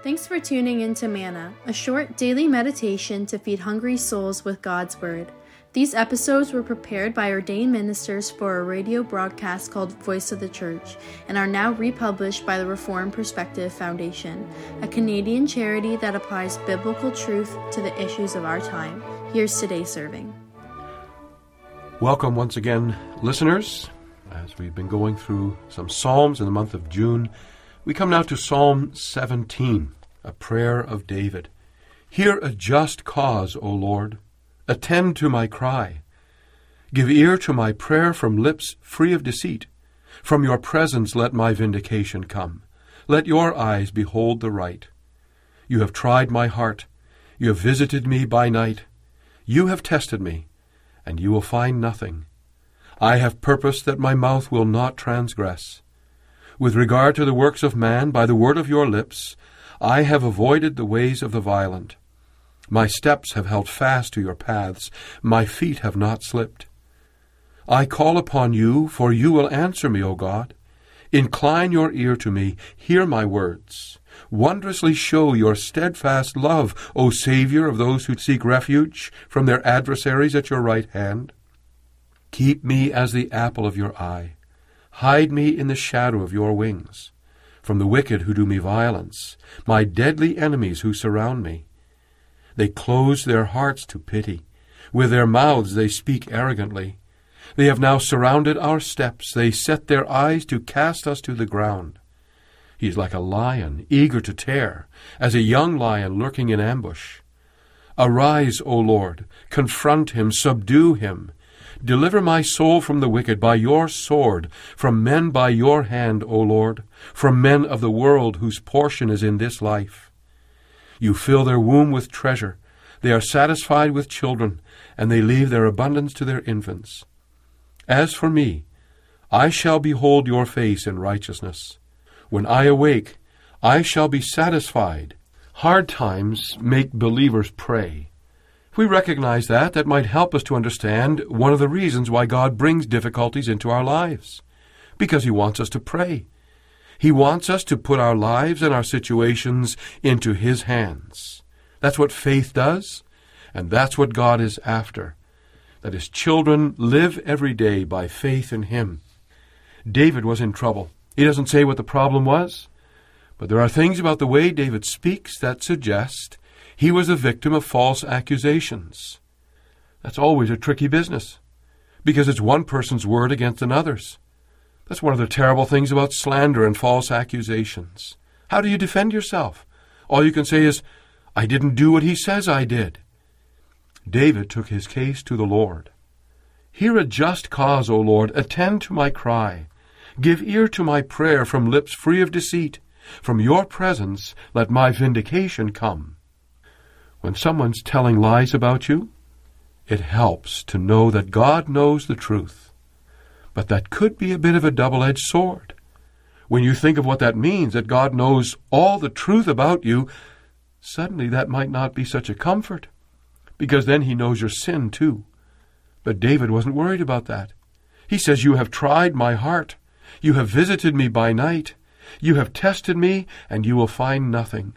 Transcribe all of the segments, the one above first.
Thanks for tuning in to Manna, a short daily meditation to feed hungry souls with God's Word. These episodes were prepared by ordained ministers for a radio broadcast called Voice of the Church and are now republished by the Reformed Perspective Foundation, a Canadian charity that applies biblical truth to the issues of our time. Here's today's serving. Welcome once again, listeners. As we've been going through some Psalms in the month of June, we come now to Psalm 17, a prayer of David. Hear a just cause, O Lord. Attend to my cry. Give ear to my prayer from lips free of deceit. From your presence let my vindication come. Let your eyes behold the right. You have tried my heart. You have visited me by night. You have tested me, and you will find nothing. I have purposed that my mouth will not transgress. With regard to the works of man, by the word of your lips, I have avoided the ways of the violent. My steps have held fast to your paths, my feet have not slipped. I call upon you, for you will answer me, O God. Incline your ear to me, hear my words. Wondrously show your steadfast love, O Saviour of those who seek refuge from their adversaries at your right hand. Keep me as the apple of your eye. Hide me in the shadow of your wings. From the wicked who do me violence, my deadly enemies who surround me. They close their hearts to pity. With their mouths they speak arrogantly. They have now surrounded our steps. They set their eyes to cast us to the ground. He is like a lion, eager to tear, as a young lion lurking in ambush. Arise, O Lord, confront him, subdue him. Deliver my soul from the wicked by your sword, from men by your hand, O Lord, from men of the world whose portion is in this life. You fill their womb with treasure. They are satisfied with children, and they leave their abundance to their infants. As for me, I shall behold your face in righteousness. When I awake, I shall be satisfied. Hard times make believers pray. We recognize that, that might help us to understand one of the reasons why God brings difficulties into our lives. Because He wants us to pray. He wants us to put our lives and our situations into His hands. That's what faith does, and that's what God is after. That His children live every day by faith in Him. David was in trouble. He doesn't say what the problem was, but there are things about the way David speaks that suggest he was a victim of false accusations. That's always a tricky business, because it's one person's word against another's. That's one of the terrible things about slander and false accusations. How do you defend yourself? All you can say is, I didn't do what he says I did. David took his case to the Lord. Hear a just cause, O Lord, attend to my cry. Give ear to my prayer from lips free of deceit. From your presence let my vindication come. When someone's telling lies about you, it helps to know that God knows the truth but that could be a bit of a double edged sword. When you think of what that means, that God knows all the truth about you, suddenly that might not be such a comfort, because then he knows your sin too. But David wasn't worried about that. He says, You have tried my heart. You have visited me by night. You have tested me, and you will find nothing.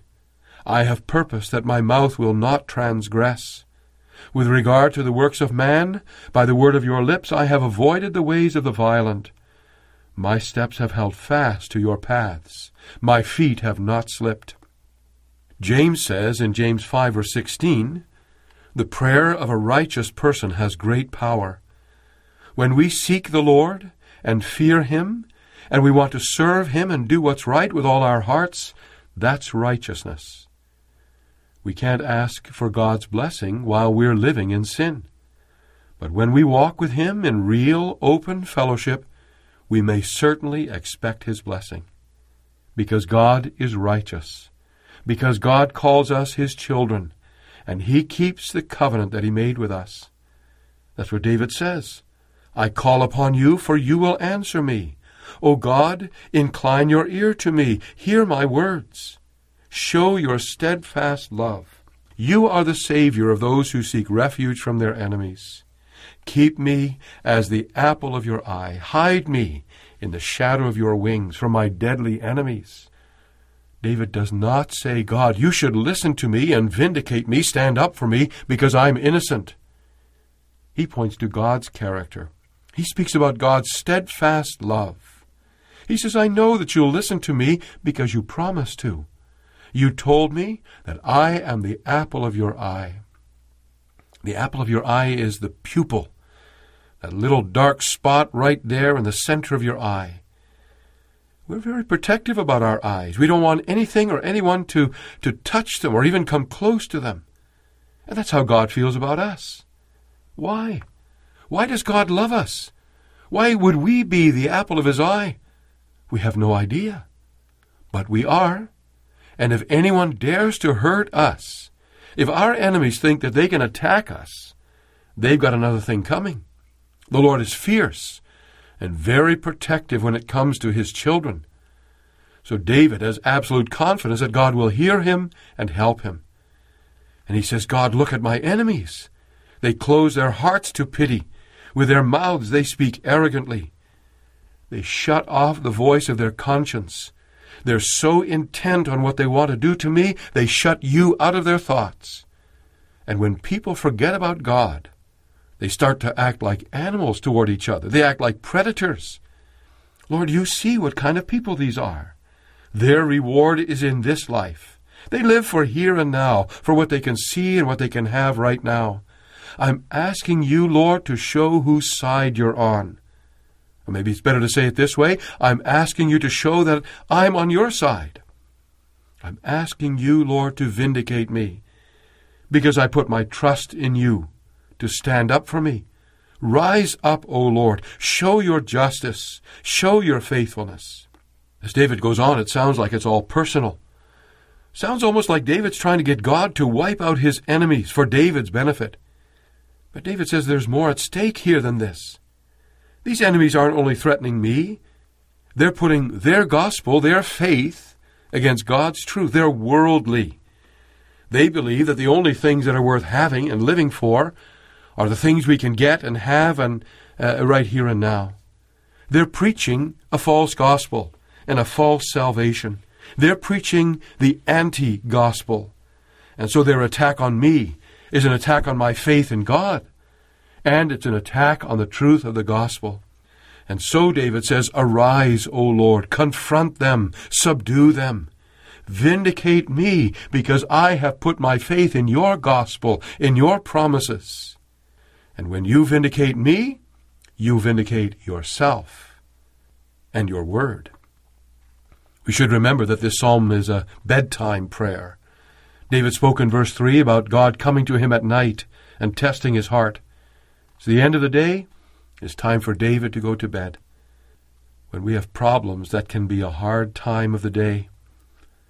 I have purposed that my mouth will not transgress. With regard to the works of man, by the word of your lips I have avoided the ways of the violent. My steps have held fast to your paths. My feet have not slipped. James says in James 5 or 16, The prayer of a righteous person has great power. When we seek the Lord and fear Him, and we want to serve Him and do what's right with all our hearts, that's righteousness. We can't ask for God's blessing while we're living in sin. But when we walk with Him in real, open fellowship, we may certainly expect His blessing. Because God is righteous. Because God calls us His children. And He keeps the covenant that He made with us. That's what David says. I call upon you, for you will answer me. O God, incline your ear to me. Hear my words. Show your steadfast love. You are the Savior of those who seek refuge from their enemies. Keep me as the apple of your eye. Hide me in the shadow of your wings from my deadly enemies. David does not say, God, you should listen to me and vindicate me, stand up for me, because I'm innocent. He points to God's character. He speaks about God's steadfast love. He says, I know that you'll listen to me because you promised to. You told me that I am the apple of your eye. The apple of your eye is the pupil, that little dark spot right there in the center of your eye. We're very protective about our eyes. We don't want anything or anyone to, to touch them or even come close to them. And that's how God feels about us. Why? Why does God love us? Why would we be the apple of his eye? We have no idea. But we are. And if anyone dares to hurt us, if our enemies think that they can attack us, they've got another thing coming. The Lord is fierce and very protective when it comes to his children. So David has absolute confidence that God will hear him and help him. And he says, God, look at my enemies. They close their hearts to pity. With their mouths they speak arrogantly. They shut off the voice of their conscience. They're so intent on what they want to do to me, they shut you out of their thoughts. And when people forget about God, they start to act like animals toward each other. They act like predators. Lord, you see what kind of people these are. Their reward is in this life. They live for here and now, for what they can see and what they can have right now. I'm asking you, Lord, to show whose side you're on. Or maybe it's better to say it this way I'm asking you to show that I'm on your side. I'm asking you, Lord, to vindicate me, because I put my trust in you to stand up for me. Rise up, O Lord, show your justice, show your faithfulness. As David goes on, it sounds like it's all personal. Sounds almost like David's trying to get God to wipe out his enemies for David's benefit. But David says there's more at stake here than this. These enemies aren't only threatening me, they're putting their gospel, their faith, against God's truth. They're worldly. They believe that the only things that are worth having and living for are the things we can get and have and uh, right here and now. They're preaching a false gospel and a false salvation. They're preaching the anti gospel. And so their attack on me is an attack on my faith in God, and it's an attack on the truth of the gospel. And so David says, Arise, O Lord, confront them, subdue them. Vindicate me, because I have put my faith in your gospel, in your promises. And when you vindicate me, you vindicate yourself and your word. We should remember that this psalm is a bedtime prayer. David spoke in verse 3 about God coming to him at night and testing his heart. It's the end of the day. It's time for David to go to bed. When we have problems, that can be a hard time of the day.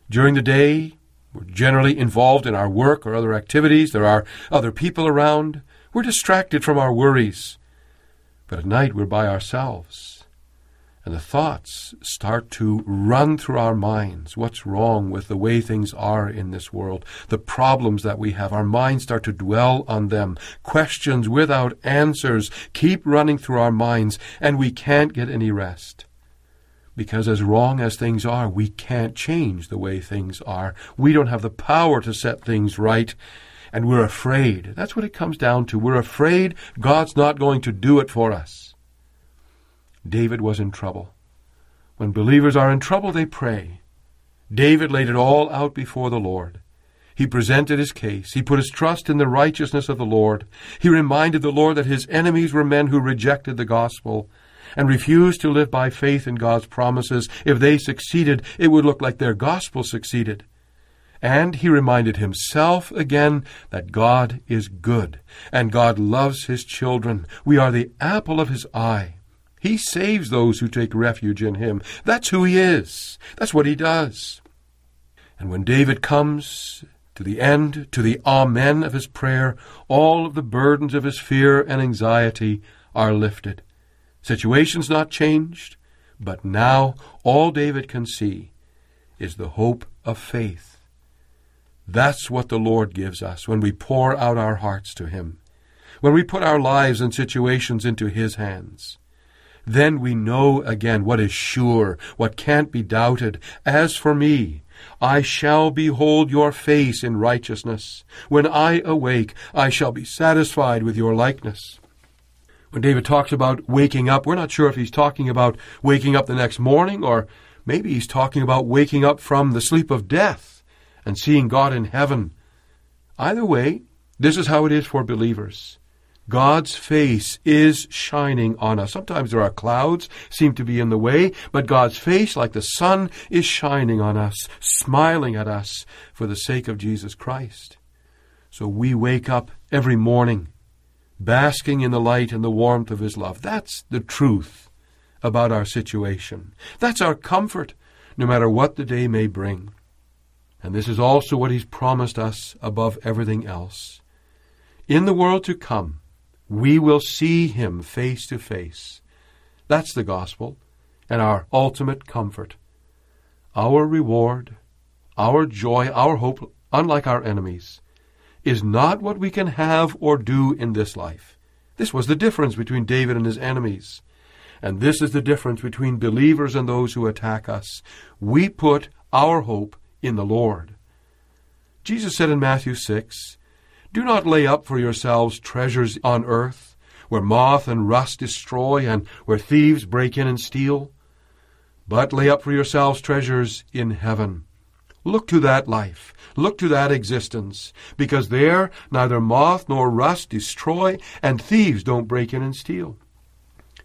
During the day, we're generally involved in our work or other activities. There are other people around. We're distracted from our worries. But at night, we're by ourselves. And the thoughts start to run through our minds. What's wrong with the way things are in this world? The problems that we have. Our minds start to dwell on them. Questions without answers keep running through our minds, and we can't get any rest. Because as wrong as things are, we can't change the way things are. We don't have the power to set things right. And we're afraid. That's what it comes down to. We're afraid God's not going to do it for us. David was in trouble. When believers are in trouble, they pray. David laid it all out before the Lord. He presented his case. He put his trust in the righteousness of the Lord. He reminded the Lord that his enemies were men who rejected the gospel and refused to live by faith in God's promises. If they succeeded, it would look like their gospel succeeded. And he reminded himself again that God is good and God loves his children. We are the apple of his eye. He saves those who take refuge in him. That's who he is. That's what he does. And when David comes to the end, to the Amen of his prayer, all of the burdens of his fear and anxiety are lifted. Situation's not changed, but now all David can see is the hope of faith. That's what the Lord gives us when we pour out our hearts to Him, when we put our lives and situations into His hands. Then we know again what is sure, what can't be doubted. As for me, I shall behold your face in righteousness. When I awake, I shall be satisfied with your likeness. When David talks about waking up, we're not sure if he's talking about waking up the next morning or maybe he's talking about waking up from the sleep of death and seeing God in heaven. Either way, this is how it is for believers. God's face is shining on us. Sometimes there are clouds seem to be in the way, but God's face, like the sun, is shining on us, smiling at us for the sake of Jesus Christ. So we wake up every morning basking in the light and the warmth of his love. That's the truth about our situation. That's our comfort, no matter what the day may bring. And this is also what he's promised us above everything else. In the world to come, we will see him face to face. That's the gospel and our ultimate comfort. Our reward, our joy, our hope, unlike our enemies, is not what we can have or do in this life. This was the difference between David and his enemies. And this is the difference between believers and those who attack us. We put our hope in the Lord. Jesus said in Matthew 6, do not lay up for yourselves treasures on earth, where moth and rust destroy, and where thieves break in and steal. But lay up for yourselves treasures in heaven. Look to that life. Look to that existence, because there neither moth nor rust destroy, and thieves don't break in and steal.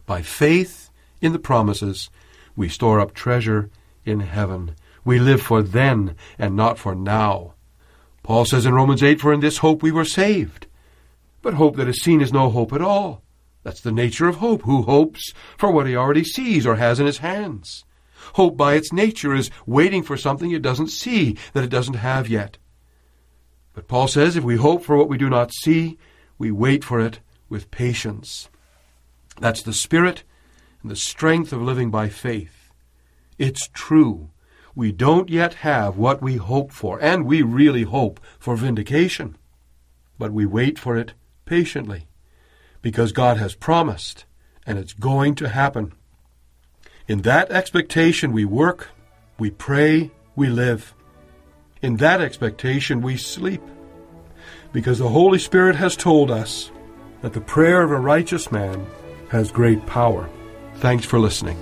By faith in the promises, we store up treasure in heaven. We live for then and not for now. Paul says in Romans 8, For in this hope we were saved. But hope that is seen is no hope at all. That's the nature of hope. Who hopes for what he already sees or has in his hands? Hope by its nature is waiting for something it doesn't see, that it doesn't have yet. But Paul says if we hope for what we do not see, we wait for it with patience. That's the spirit and the strength of living by faith. It's true we don't yet have what we hope for, and we really hope for vindication. But we wait for it patiently, because God has promised, and it's going to happen. In that expectation, we work, we pray, we live. In that expectation, we sleep, because the Holy Spirit has told us that the prayer of a righteous man has great power. Thanks for listening.